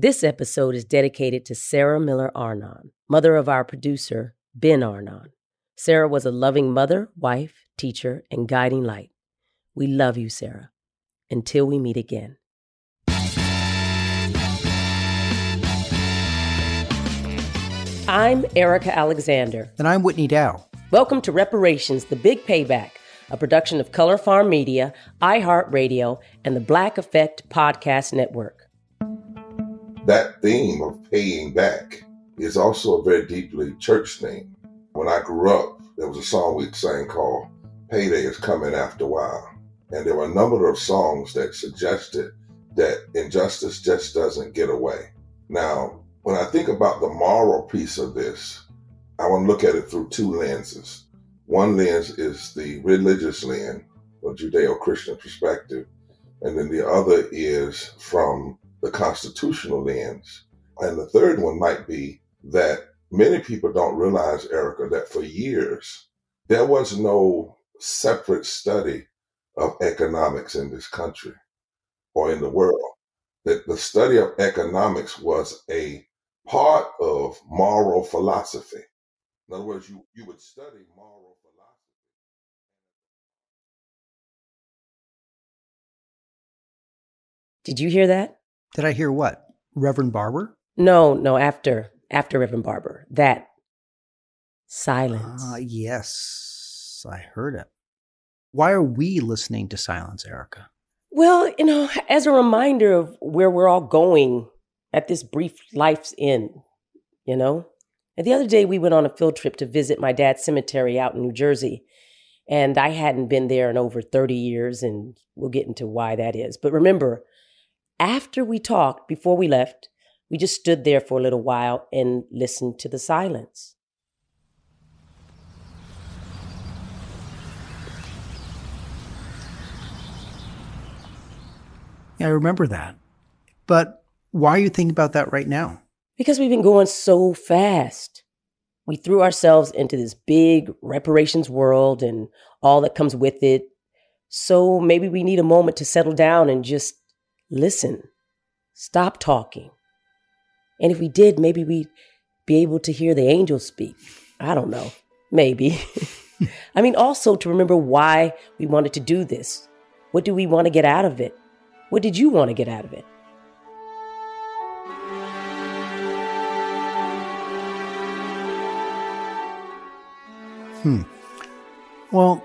This episode is dedicated to Sarah Miller Arnon, mother of our producer, Ben Arnon. Sarah was a loving mother, wife, teacher, and guiding light. We love you, Sarah. Until we meet again. I'm Erica Alexander. And I'm Whitney Dow. Welcome to Reparations, The Big Payback, a production of Color Farm Media, iHeartRadio, and the Black Effect Podcast Network. That theme of paying back is also a very deeply church theme. When I grew up, there was a song we sang called Payday is Coming After a While. And there were a number of songs that suggested that injustice just doesn't get away. Now, when I think about the moral piece of this, I want to look at it through two lenses. One lens is the religious lens, or Judeo Christian perspective, and then the other is from the constitutional lens. And the third one might be that many people don't realize, Erica, that for years there was no separate study of economics in this country or in the world. That the study of economics was a part of moral philosophy. In other words, you, you would study moral philosophy. Did you hear that? Did I hear what? Reverend Barber? No, no, after after Reverend Barber. That silence. Ah, yes, I heard it. Why are we listening to silence, Erica? Well, you know, as a reminder of where we're all going at this brief life's end, you know? And the other day we went on a field trip to visit my dad's cemetery out in New Jersey. And I hadn't been there in over 30 years, and we'll get into why that is. But remember, after we talked, before we left, we just stood there for a little while and listened to the silence. Yeah, I remember that. But why are you thinking about that right now? Because we've been going so fast. We threw ourselves into this big reparations world and all that comes with it. So maybe we need a moment to settle down and just listen. Stop talking. And if we did, maybe we'd be able to hear the angels speak. I don't know. Maybe. I mean, also to remember why we wanted to do this. What do we want to get out of it? What did you want to get out of it? Hmm. Well,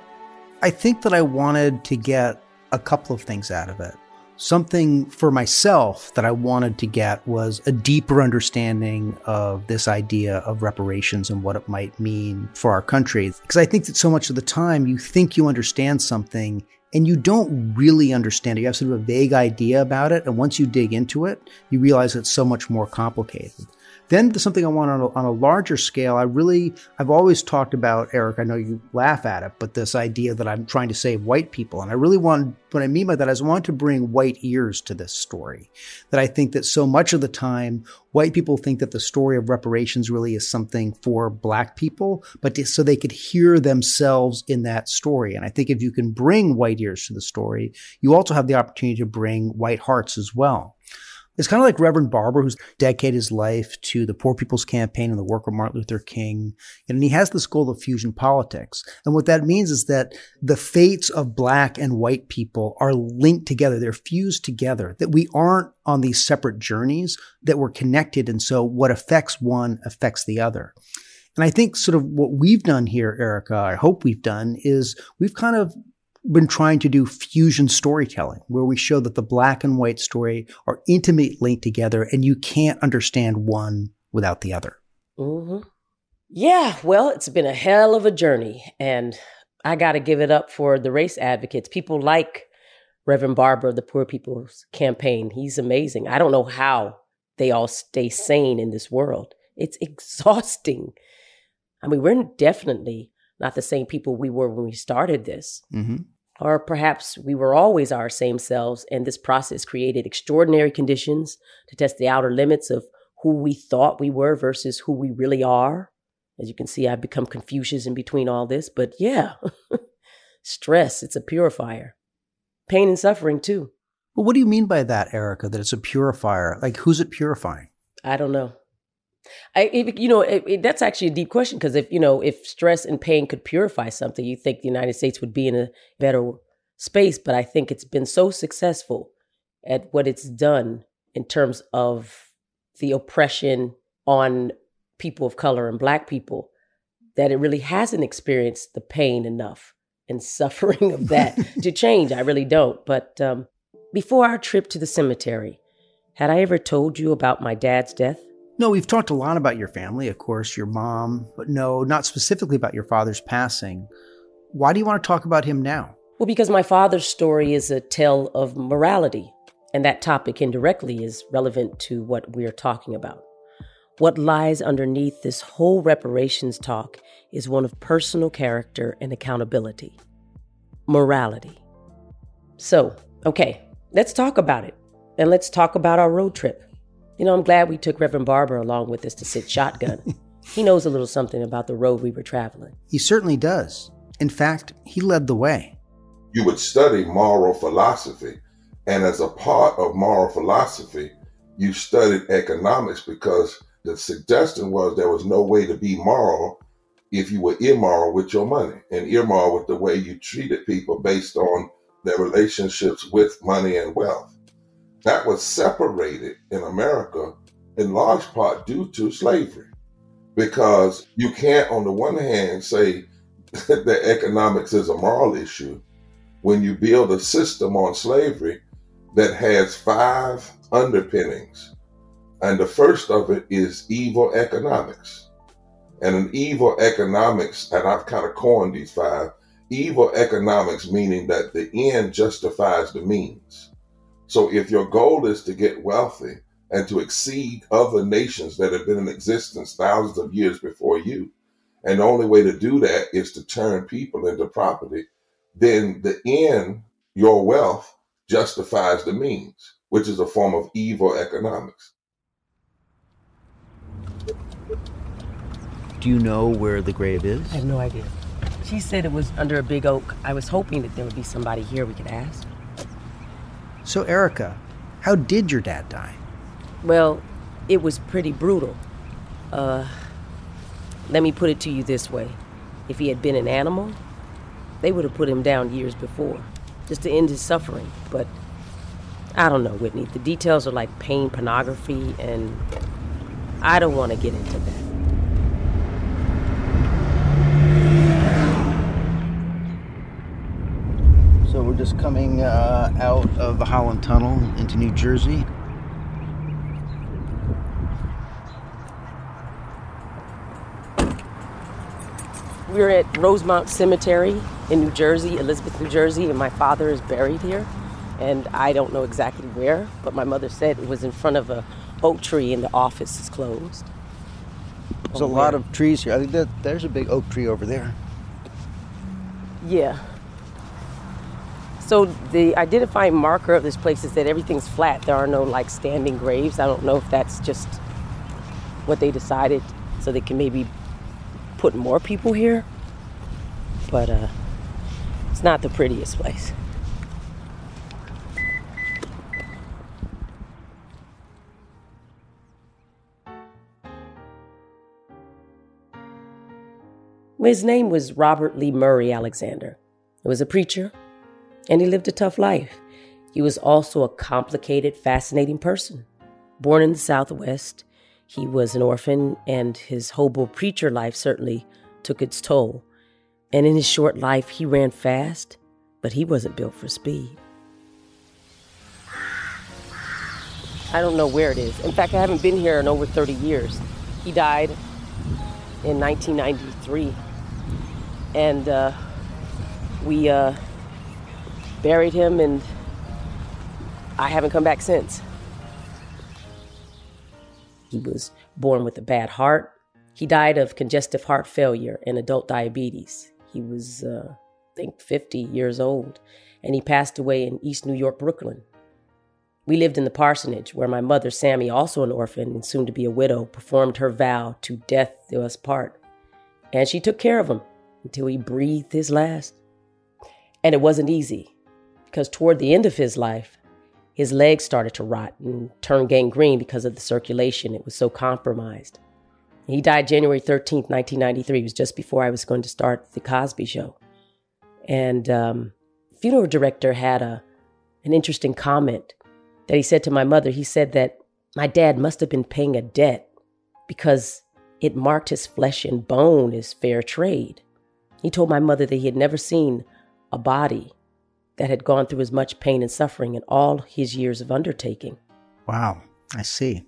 I think that I wanted to get a couple of things out of it. Something for myself that I wanted to get was a deeper understanding of this idea of reparations and what it might mean for our country. Because I think that so much of the time you think you understand something and you don't really understand it. You have sort of a vague idea about it. And once you dig into it, you realize it's so much more complicated. Then something I want on a, on a larger scale, I really, I've always talked about, Eric, I know you laugh at it, but this idea that I'm trying to save white people. And I really want, what I mean by that is I want to bring white ears to this story. That I think that so much of the time, white people think that the story of reparations really is something for black people, but to, so they could hear themselves in that story. And I think if you can bring white ears to the story, you also have the opportunity to bring white hearts as well. It's kind of like Reverend Barber, who's dedicated his life to the Poor People's Campaign and the work of Martin Luther King. And he has this goal of fusion politics. And what that means is that the fates of black and white people are linked together. They're fused together, that we aren't on these separate journeys, that we're connected. And so what affects one affects the other. And I think sort of what we've done here, Erica, I hope we've done is we've kind of been trying to do fusion storytelling where we show that the black and white story are intimately linked together and you can't understand one without the other. Mm-hmm. Yeah, well, it's been a hell of a journey. And I got to give it up for the race advocates, people like Reverend Barber of the Poor People's Campaign. He's amazing. I don't know how they all stay sane in this world. It's exhausting. I mean, we're definitely not the same people we were when we started this. Mm-hmm. Or perhaps we were always our same selves, and this process created extraordinary conditions to test the outer limits of who we thought we were versus who we really are. As you can see, I've become Confucius in between all this, but yeah, stress, it's a purifier. Pain and suffering, too. Well, what do you mean by that, Erica, that it's a purifier? Like, who's it purifying? I don't know. I, you know, it, it, that's actually a deep question because if you know, if stress and pain could purify something, you think the United States would be in a better space. But I think it's been so successful at what it's done in terms of the oppression on people of color and Black people that it really hasn't experienced the pain enough and suffering of that to change. I really don't. But um, before our trip to the cemetery, had I ever told you about my dad's death? No, we've talked a lot about your family, of course, your mom, but no, not specifically about your father's passing. Why do you want to talk about him now? Well, because my father's story is a tale of morality, and that topic indirectly is relevant to what we're talking about. What lies underneath this whole reparations talk is one of personal character and accountability. Morality. So, okay, let's talk about it. And let's talk about our road trip. You know, I'm glad we took Reverend Barber along with us to sit shotgun. he knows a little something about the road we were traveling. He certainly does. In fact, he led the way. You would study moral philosophy, and as a part of moral philosophy, you studied economics because the suggestion was there was no way to be moral if you were immoral with your money and immoral with the way you treated people based on their relationships with money and wealth that was separated in America in large part due to slavery. Because you can't, on the one hand, say that economics is a moral issue when you build a system on slavery that has five underpinnings. And the first of it is evil economics. And an evil economics, and I've kind of coined these five evil economics, meaning that the end justifies the means. So if your goal is to get wealthy and to exceed other nations that have been in existence thousands of years before you, and the only way to do that is to turn people into property, then the end, your wealth, justifies the means, which is a form of evil economics. Do you know where the grave is? I have no idea. She said it was under a big oak. I was hoping that there would be somebody here we could ask. So, Erica, how did your dad die? Well, it was pretty brutal. Uh, let me put it to you this way if he had been an animal, they would have put him down years before, just to end his suffering. But I don't know, Whitney. The details are like pain pornography, and I don't want to get into that. So we're just coming uh, out of the Holland Tunnel into New Jersey. We're at Rosemount Cemetery in New Jersey, Elizabeth, New Jersey, and my father is buried here. And I don't know exactly where, but my mother said it was in front of a oak tree and the office is closed. There's a lot of trees here. I think that there's a big oak tree over there. Yeah. So the identifying marker of this place is that everything's flat. There are no like standing graves. I don't know if that's just what they decided so they can maybe put more people here. But uh it's not the prettiest place. His name was Robert Lee Murray Alexander. He was a preacher, and he lived a tough life. He was also a complicated, fascinating person. Born in the Southwest, he was an orphan, and his hobo preacher life certainly took its toll. And in his short life, he ran fast, but he wasn't built for speed. I don't know where it is. In fact, I haven't been here in over 30 years. He died in 1993 and uh, we uh, buried him, and I haven't come back since. He was born with a bad heart. He died of congestive heart failure and adult diabetes. He was, uh, I think, 50 years old, and he passed away in East New York, Brooklyn. We lived in the parsonage where my mother, Sammy, also an orphan and soon to be a widow, performed her vow to death do us part. And she took care of him until he breathed his last. And it wasn't easy because toward the end of his life, his legs started to rot and turn gangrene because of the circulation. It was so compromised. He died January 13th, 1993. It was just before I was going to start The Cosby Show. And um, funeral director had a, an interesting comment that he said to my mother. He said that my dad must have been paying a debt because it marked his flesh and bone as fair trade. He told my mother that he had never seen a body that had gone through as much pain and suffering in all his years of undertaking. Wow, I see.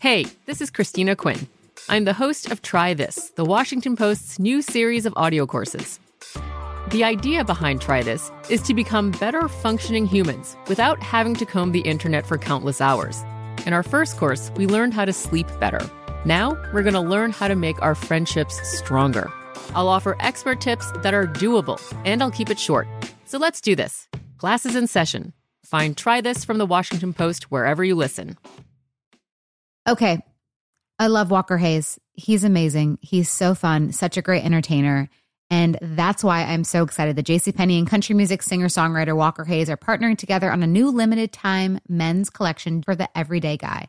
Hey, this is Christina Quinn. I'm the host of Try This, the Washington Post's new series of audio courses. The idea behind Try This is to become better functioning humans without having to comb the internet for countless hours. In our first course, we learned how to sleep better. Now, we're going to learn how to make our friendships stronger. I'll offer expert tips that are doable, and I'll keep it short. So let's do this. Class is in session. Find Try This from the Washington Post wherever you listen. Okay. I love Walker Hayes. He's amazing. He's so fun, such a great entertainer. And that's why I'm so excited that JCPenney and country music singer songwriter Walker Hayes are partnering together on a new limited time men's collection for the everyday guy.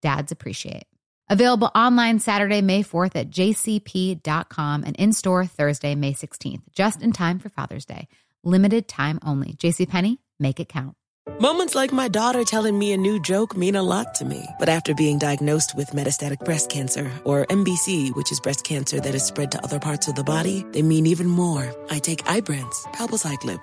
dads appreciate. Available online Saturday, May 4th at jcp.com and in store Thursday, May 16th, just in time for Father's Day. Limited time only. JCPenney, make it count. Moments like my daughter telling me a new joke mean a lot to me. But after being diagnosed with metastatic breast cancer, or MBC, which is breast cancer that is spread to other parts of the body, they mean even more. I take Ibrance, palbociclib.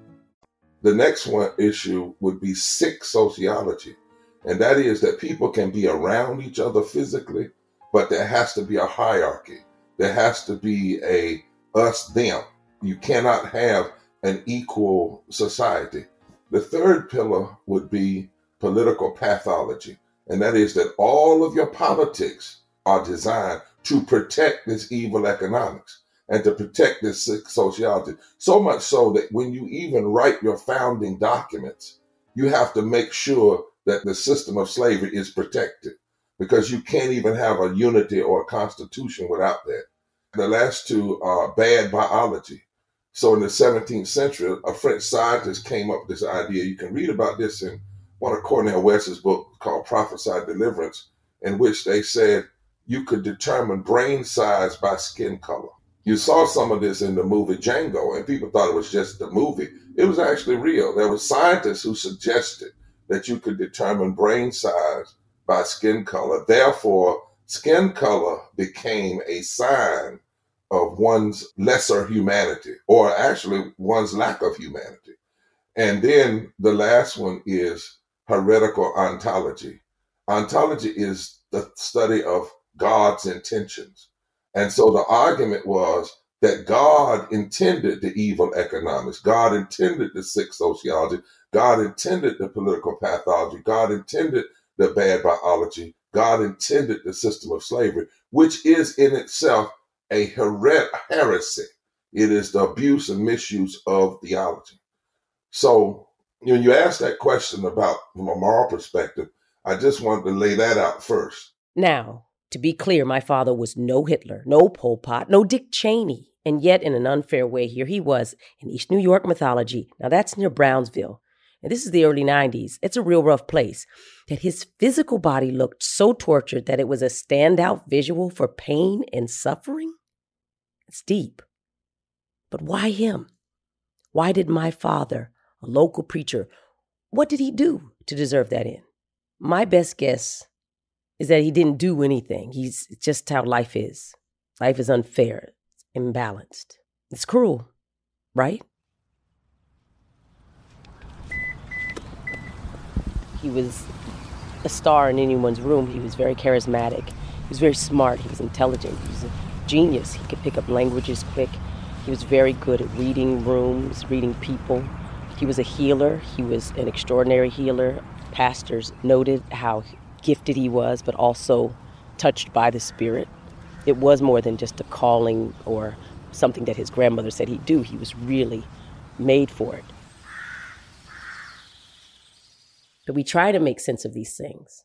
The next one issue would be sick sociology. And that is that people can be around each other physically, but there has to be a hierarchy. There has to be a us them. You cannot have an equal society. The third pillar would be political pathology. And that is that all of your politics are designed to protect this evil economics and to protect this sociology. So much so that when you even write your founding documents, you have to make sure that the system of slavery is protected because you can't even have a unity or a constitution without that. The last two are bad biology. So in the 17th century, a French scientist came up with this idea. You can read about this in one of Cornel West's books called Prophesy Deliverance, in which they said you could determine brain size by skin color. You saw some of this in the movie Django, and people thought it was just the movie. It was actually real. There were scientists who suggested that you could determine brain size by skin color. Therefore, skin color became a sign of one's lesser humanity, or actually one's lack of humanity. And then the last one is heretical ontology. Ontology is the study of God's intentions. And so the argument was that God intended the evil economics, God intended the sick sociology, God intended the political pathology, God intended the bad biology, God intended the system of slavery, which is in itself a heresy. It is the abuse and misuse of theology. So when you ask that question about from a moral perspective, I just wanted to lay that out first. Now, to be clear, my father was no Hitler, no Pol Pot, no Dick Cheney. And yet, in an unfair way, here he was in East New York mythology. Now, that's near Brownsville. And this is the early 90s. It's a real rough place. That his physical body looked so tortured that it was a standout visual for pain and suffering? It's deep. But why him? Why did my father, a local preacher, what did he do to deserve that end? My best guess is that he didn't do anything. He's just how life is. Life is unfair, imbalanced. It's cruel, right? He was a star in anyone's room. He was very charismatic. He was very smart. He was intelligent. He was a genius. He could pick up languages quick. He was very good at reading rooms, reading people. He was a healer. He was an extraordinary healer. Pastors noted how gifted he was, but also touched by the Spirit. It was more than just a calling or something that his grandmother said he'd do. He was really made for it. But we try to make sense of these things.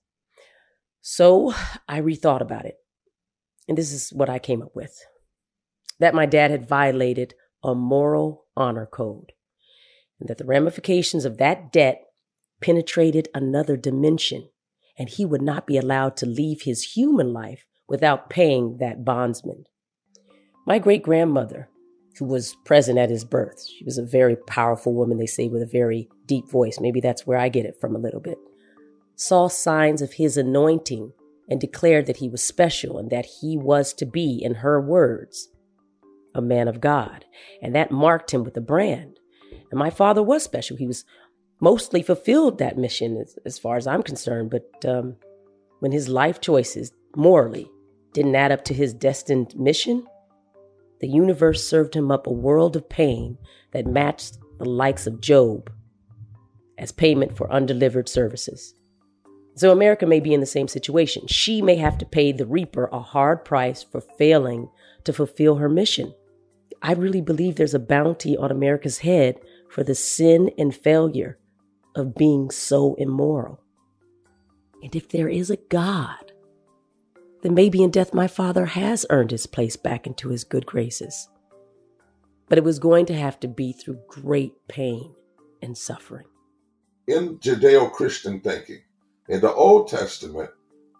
So I rethought about it. And this is what I came up with that my dad had violated a moral honor code, and that the ramifications of that debt penetrated another dimension and he would not be allowed to leave his human life without paying that bondsman. My great grandmother, who was present at his birth, she was a very powerful woman, they say, with a very deep voice. Maybe that's where I get it from a little bit. Saw signs of his anointing and declared that he was special and that he was to be, in her words, a man of God. And that marked him with a brand. And my father was special. He was mostly fulfilled that mission as, as far as I'm concerned. But um, when his life choices morally didn't add up to his destined mission, the universe served him up a world of pain that matched the likes of Job as payment for undelivered services. So America may be in the same situation. She may have to pay the reaper a hard price for failing to fulfill her mission. I really believe there's a bounty on America's head for the sin and failure of being so immoral. And if there is a God, then maybe in death my father has earned his place back into his good graces. But it was going to have to be through great pain and suffering. in Judeo Christian thinking, in the Old Testament,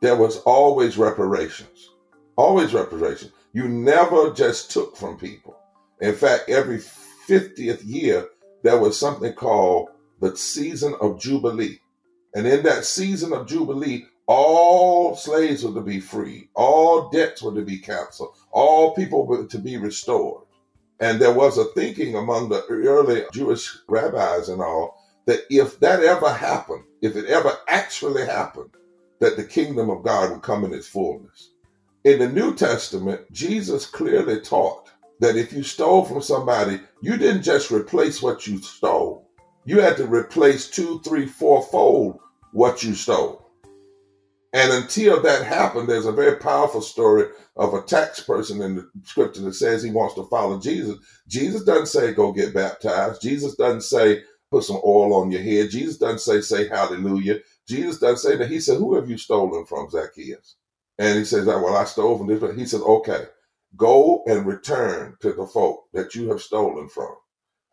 there was always reparations. Always reparations. You never just took from people. In fact, every 50th year, there was something called the season of Jubilee. And in that season of Jubilee, all slaves were to be free, all debts were to be canceled, all people were to be restored. And there was a thinking among the early Jewish rabbis and all that if that ever happened, if it ever actually happened, that the kingdom of God would come in its fullness. In the New Testament, Jesus clearly taught that if you stole from somebody, you didn't just replace what you stole. You had to replace two, three, four fold what you stole. And until that happened, there's a very powerful story of a tax person in the scripture that says he wants to follow Jesus. Jesus doesn't say go get baptized. Jesus doesn't say put some oil on your head. Jesus doesn't say say hallelujah. Jesus doesn't say that. He said, Who have you stolen from, Zacchaeus? And he says, Well, I stole from this. But he says, Okay, go and return to the folk that you have stolen from.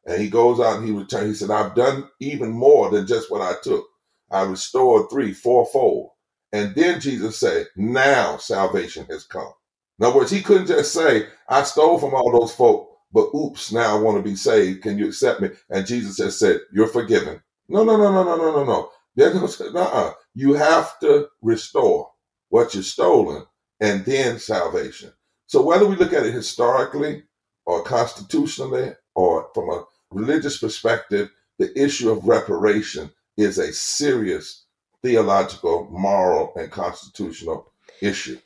And he goes out and he returns. He said, I've done even more than just what I took. I restored three, fourfold. And then Jesus said, Now salvation has come. In other words, he couldn't just say, I stole from all those folk, but oops, now I want to be saved. Can you accept me? And Jesus has said, You're forgiven. No, no, no, no, no, no, no, no. There's no, uh-uh. You have to restore what you've stolen and then salvation. So whether we look at it historically or constitutionally or from a religious perspective, the issue of reparation is a serious theological, moral, and constitutional issue.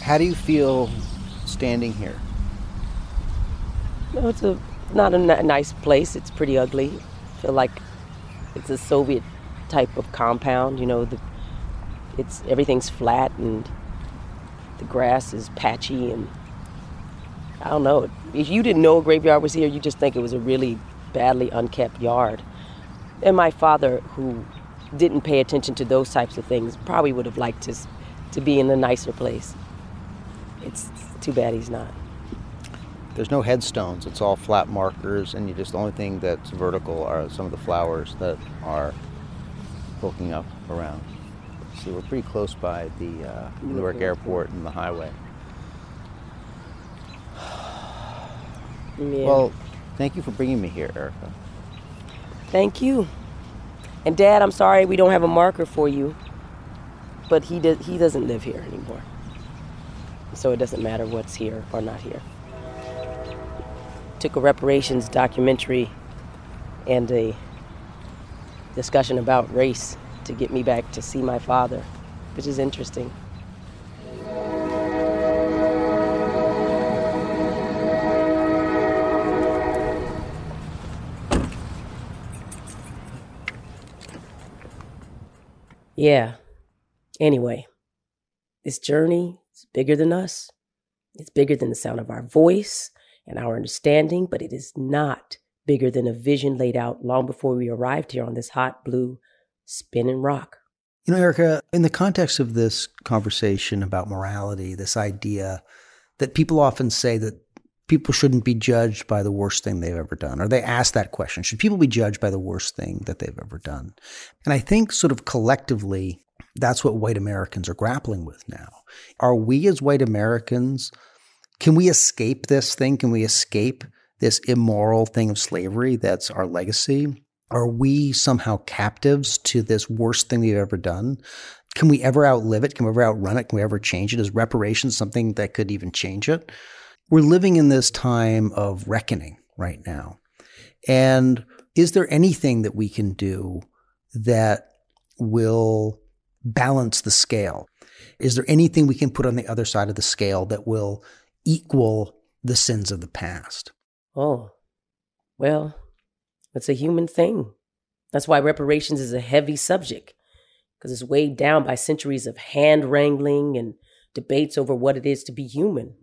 How do you feel standing here? No, it's a not a nice place. It's pretty ugly. I feel like it's a Soviet type of compound. You know, the it's everything's flat and the grass is patchy and I don't know. If you didn't know a graveyard was here, you just think it was a really badly unkept yard. And my father, who didn't pay attention to those types of things, probably would have liked to, to be in a nicer place. It's too bad he's not. There's no headstones. It's all flat markers, and you just the only thing that's vertical are some of the flowers that are poking up around. See, we're pretty close by the uh, Newark Airport and the highway. Yeah. Well, Thank you for bringing me here, Erica. Thank you. And Dad, I'm sorry we don't have a marker for you, but he does, he doesn't live here anymore. So it doesn't matter what's here or not here. Took a reparations documentary and a discussion about race to get me back to see my father, which is interesting. Yeah. Anyway, this journey is bigger than us. It's bigger than the sound of our voice and our understanding, but it is not bigger than a vision laid out long before we arrived here on this hot blue spinning rock. You know, Erica, in the context of this conversation about morality, this idea that people often say that people shouldn't be judged by the worst thing they've ever done? Or they ask that question Should people be judged by the worst thing that they've ever done? And I think, sort of collectively, that's what white Americans are grappling with now. Are we as white Americans, can we escape this thing? Can we escape this immoral thing of slavery that's our legacy? Are we somehow captives to this worst thing we've ever done? Can we ever outlive it? Can we ever outrun it? Can we ever change it? Is reparations something that could even change it? We're living in this time of reckoning right now. And is there anything that we can do that will balance the scale? Is there anything we can put on the other side of the scale that will equal the sins of the past? Oh, well, it's a human thing. That's why reparations is a heavy subject, because it's weighed down by centuries of hand wrangling and debates over what it is to be human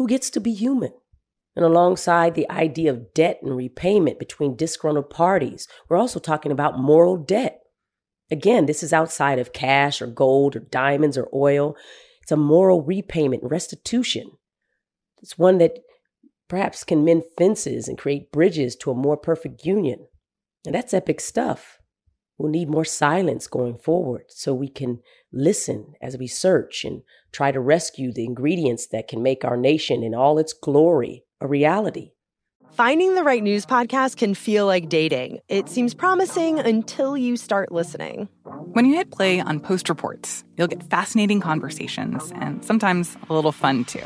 who gets to be human. And alongside the idea of debt and repayment between disgruntled parties, we're also talking about moral debt. Again, this is outside of cash or gold or diamonds or oil. It's a moral repayment restitution. It's one that perhaps can mend fences and create bridges to a more perfect union. And that's epic stuff. We'll need more silence going forward so we can listen as we search and try to rescue the ingredients that can make our nation in all its glory a reality. Finding the right news podcast can feel like dating. It seems promising until you start listening. When you hit play on Post Reports, you'll get fascinating conversations and sometimes a little fun too.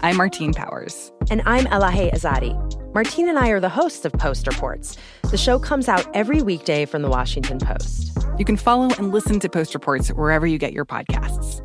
I'm Martine Powers. And I'm Elahe Azadi. Martine and I are the hosts of Post Reports. The show comes out every weekday from the Washington Post. You can follow and listen to Post Reports wherever you get your podcasts.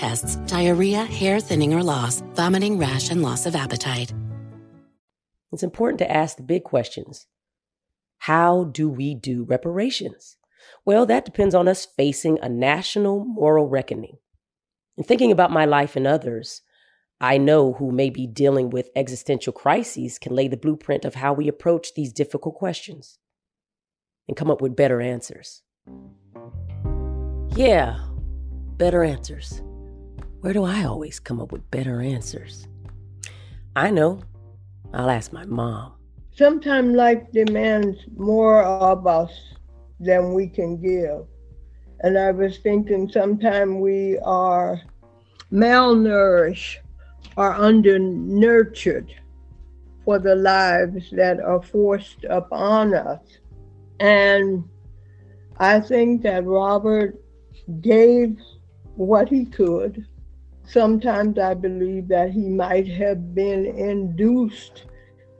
tests, diarrhea, hair thinning or loss, vomiting, rash, and loss of appetite. It's important to ask the big questions. How do we do reparations? Well, that depends on us facing a national moral reckoning. In thinking about my life and others, I know who may be dealing with existential crises can lay the blueprint of how we approach these difficult questions and come up with better answers. Yeah, better answers. Where do I always come up with better answers? I know. I'll ask my mom. Sometimes life demands more of us than we can give. And I was thinking sometimes we are malnourished or undernurtured for the lives that are forced upon us. And I think that Robert gave what he could. Sometimes I believe that he might have been induced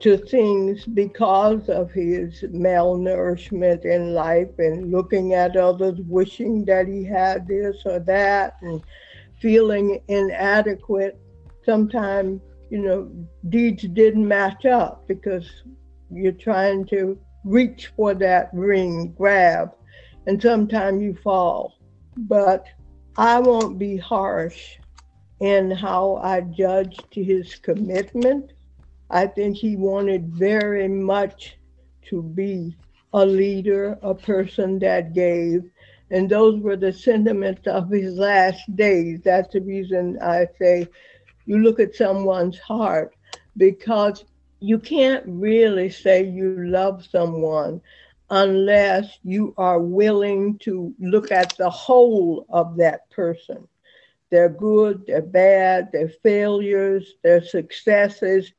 to things because of his malnourishment in life and looking at others wishing that he had this or that and feeling inadequate. Sometimes, you know, deeds didn't match up because you're trying to reach for that ring, grab, and sometimes you fall. But I won't be harsh in how I judged his commitment I think he wanted very much to be a leader, a person that gave. And those were the sentiments of his last days. That's the reason I say you look at someone's heart because you can't really say you love someone unless you are willing to look at the whole of that person their good, their bad, their failures, their successes,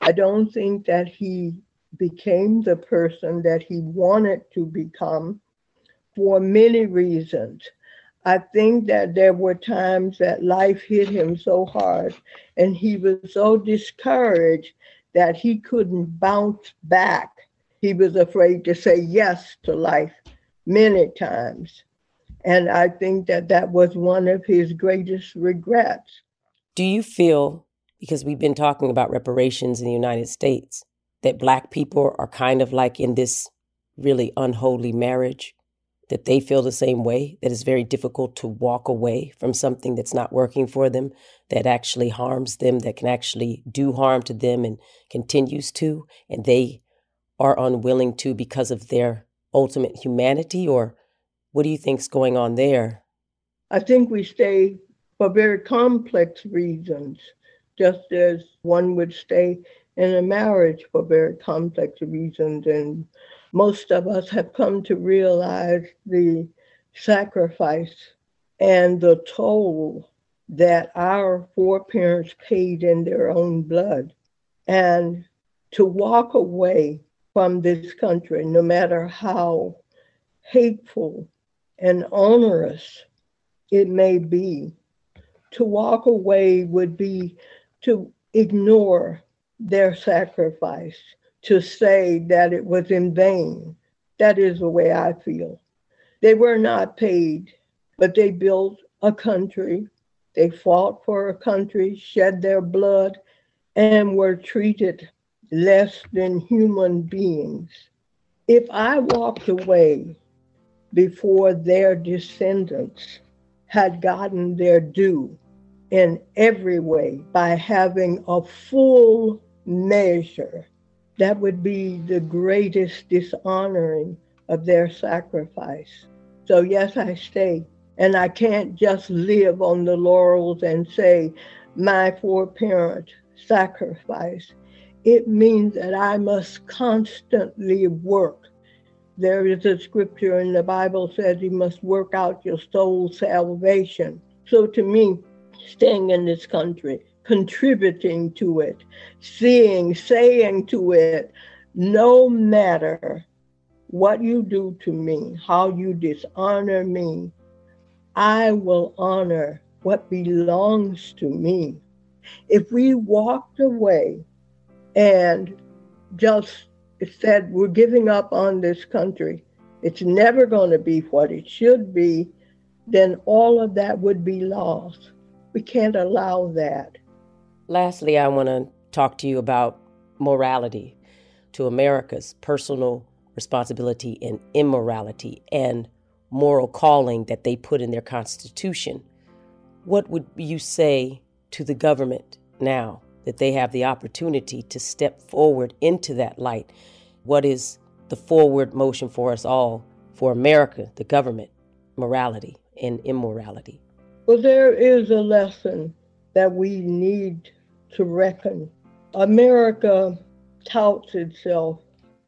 I don't think that he became the person that he wanted to become for many reasons. I think that there were times that life hit him so hard and he was so discouraged that he couldn't bounce back. He was afraid to say yes to life many times. And I think that that was one of his greatest regrets. Do you feel, because we've been talking about reparations in the United States, that Black people are kind of like in this really unholy marriage? That they feel the same way, that it's very difficult to walk away from something that's not working for them, that actually harms them, that can actually do harm to them and continues to, and they are unwilling to because of their ultimate humanity? Or what do you think's going on there? I think we stay for very complex reasons, just as one would stay in a marriage for very complex reasons. And most of us have come to realize the sacrifice and the toll that our foreparents paid in their own blood. And to walk away from this country, no matter how hateful and onerous it may be, to walk away would be to ignore their sacrifice, to say that it was in vain. That is the way I feel. They were not paid, but they built a country. They fought for a country, shed their blood, and were treated less than human beings. If I walked away before their descendants had gotten their due in every way by having a full measure, that would be the greatest dishonoring of their sacrifice. So, yes, I stay. And I can't just live on the laurels and say, my foreparent sacrifice. It means that I must constantly work there is a scripture in the Bible says you must work out your soul's salvation. So to me, staying in this country, contributing to it, seeing, saying to it, no matter what you do to me, how you dishonor me, I will honor what belongs to me. If we walked away and just said, We're giving up on this country, it's never going to be what it should be, then all of that would be lost. We can't allow that. Lastly, I want to talk to you about morality, to America's personal responsibility and immorality and moral calling that they put in their Constitution. What would you say to the government now that they have the opportunity to step forward into that light what is the forward motion for us all, for America, the government, morality and immorality? Well, there is a lesson that we need to reckon. America touts itself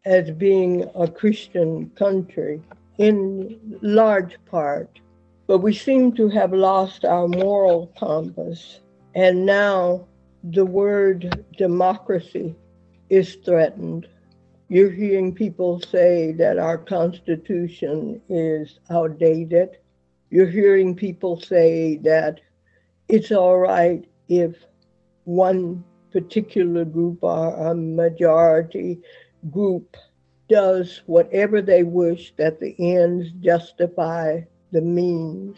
as being a Christian country in large part, but we seem to have lost our moral compass. And now the word democracy is threatened. You're hearing people say that our Constitution is outdated. You're hearing people say that it's all right if one particular group or a majority group does whatever they wish, that the ends justify the means,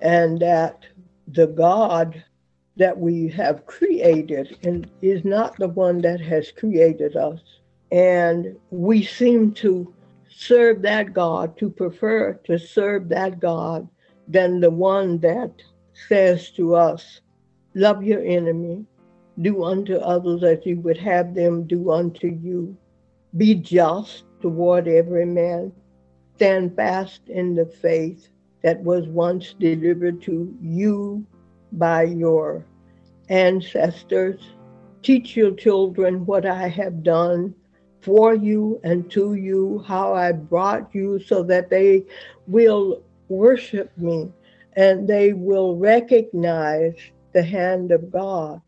and that the God that we have created and is not the one that has created us. And we seem to serve that God, to prefer to serve that God than the one that says to us, Love your enemy, do unto others as you would have them do unto you, be just toward every man, stand fast in the faith that was once delivered to you by your ancestors. Teach your children what I have done for you and to you, how I brought you so that they will worship me and they will recognize the hand of God.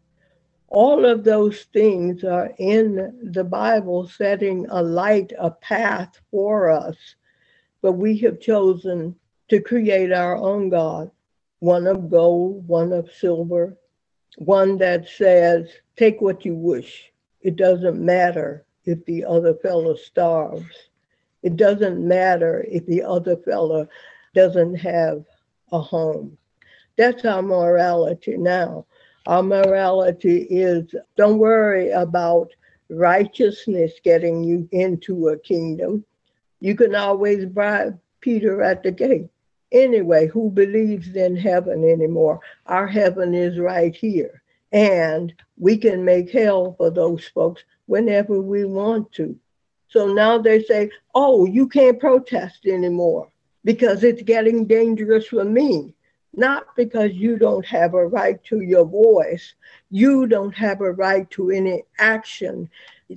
All of those things are in the Bible, setting a light, a path for us. But we have chosen to create our own God, one of gold, one of silver, one that says, take what you wish. It doesn't matter if the other fellow starves. It doesn't matter if the other fellow doesn't have a home. That's our morality now. Our morality is don't worry about righteousness getting you into a kingdom. You can always bribe Peter at the gate. Anyway, who believes in heaven anymore? Our heaven is right here. And we can make hell for those folks whenever we want to. So now they say, oh, you can't protest anymore because it's getting dangerous for me. Not because you don't have a right to your voice, you don't have a right to any action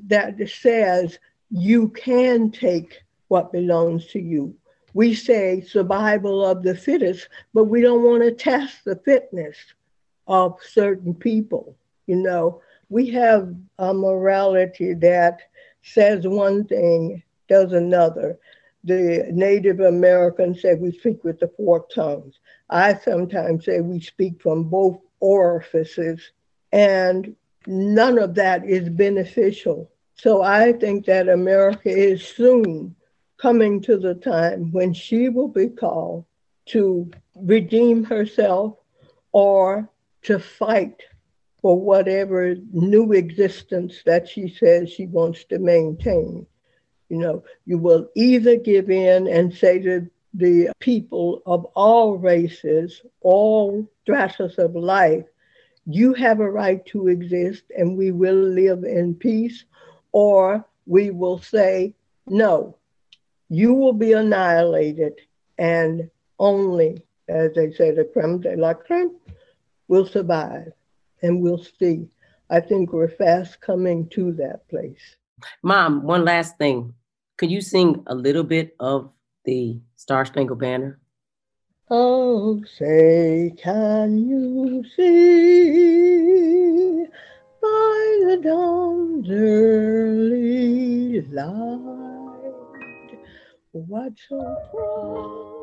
that says you can take what belongs to you. We say survival of the fittest, but we don't want to test the fitness of certain people. You know, we have a morality that says one thing, does another. The Native Americans say we speak with the four tongues. I sometimes say we speak from both orifices, and none of that is beneficial. So I think that America is soon coming to the time when she will be called to redeem herself or to fight for whatever new existence that she says she wants to maintain. You know, you will either give in and say to the people of all races, all stratas of life, you have a right to exist and we will live in peace, or we will say, no, you will be annihilated and only, as they say, the creme de la creme will survive and we'll see. I think we're fast coming to that place. Mom, one last thing. Could you sing a little bit of the Star Spangled Banner? Oh, say, can you see by the dawn's early light what so proud?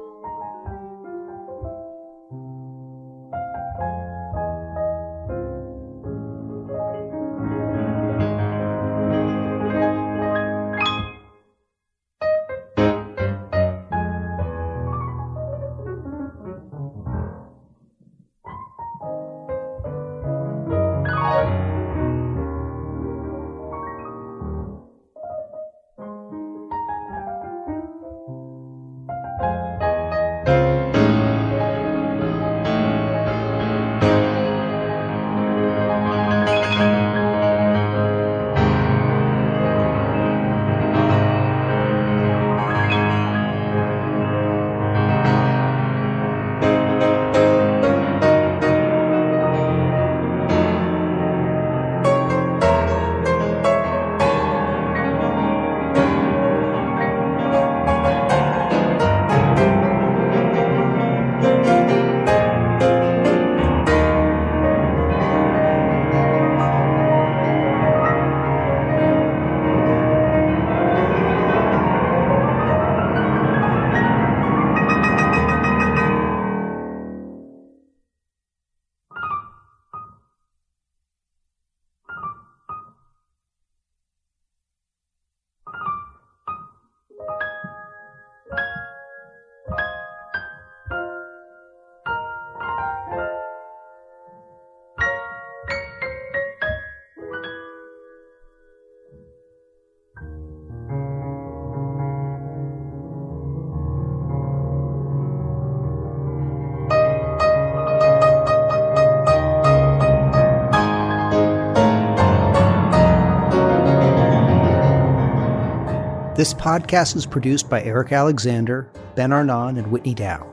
This podcast is produced by Eric Alexander, Ben Arnon, and Whitney Dow.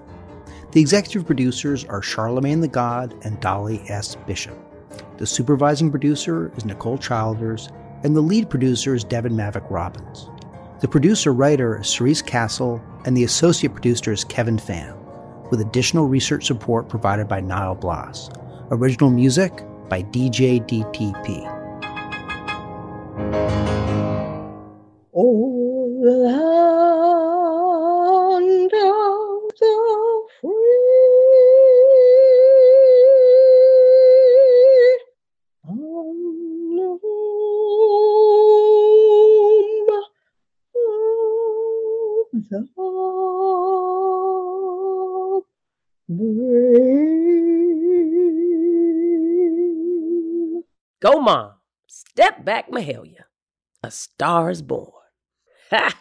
The executive producers are Charlamagne Tha God and Dolly S. Bishop. The supervising producer is Nicole Childers, and the lead producer is Devin Mavick Robbins. The producer writer is Cerise Castle, and the associate producer is Kevin Pham, with additional research support provided by Niall Blas. Original music by DJ DTP. Step back, Mahalia. A Star's Born. Ha!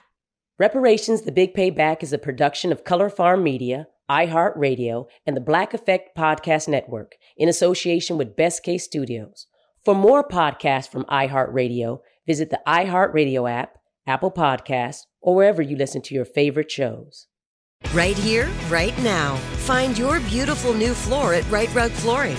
Reparations The Big Payback is a production of Color Farm Media, iHeartRadio, and the Black Effect Podcast Network in association with Best Case Studios. For more podcasts from iHeartRadio, visit the iHeartRadio app, Apple Podcasts, or wherever you listen to your favorite shows. Right here, right now. Find your beautiful new floor at Rite Rug Flooring.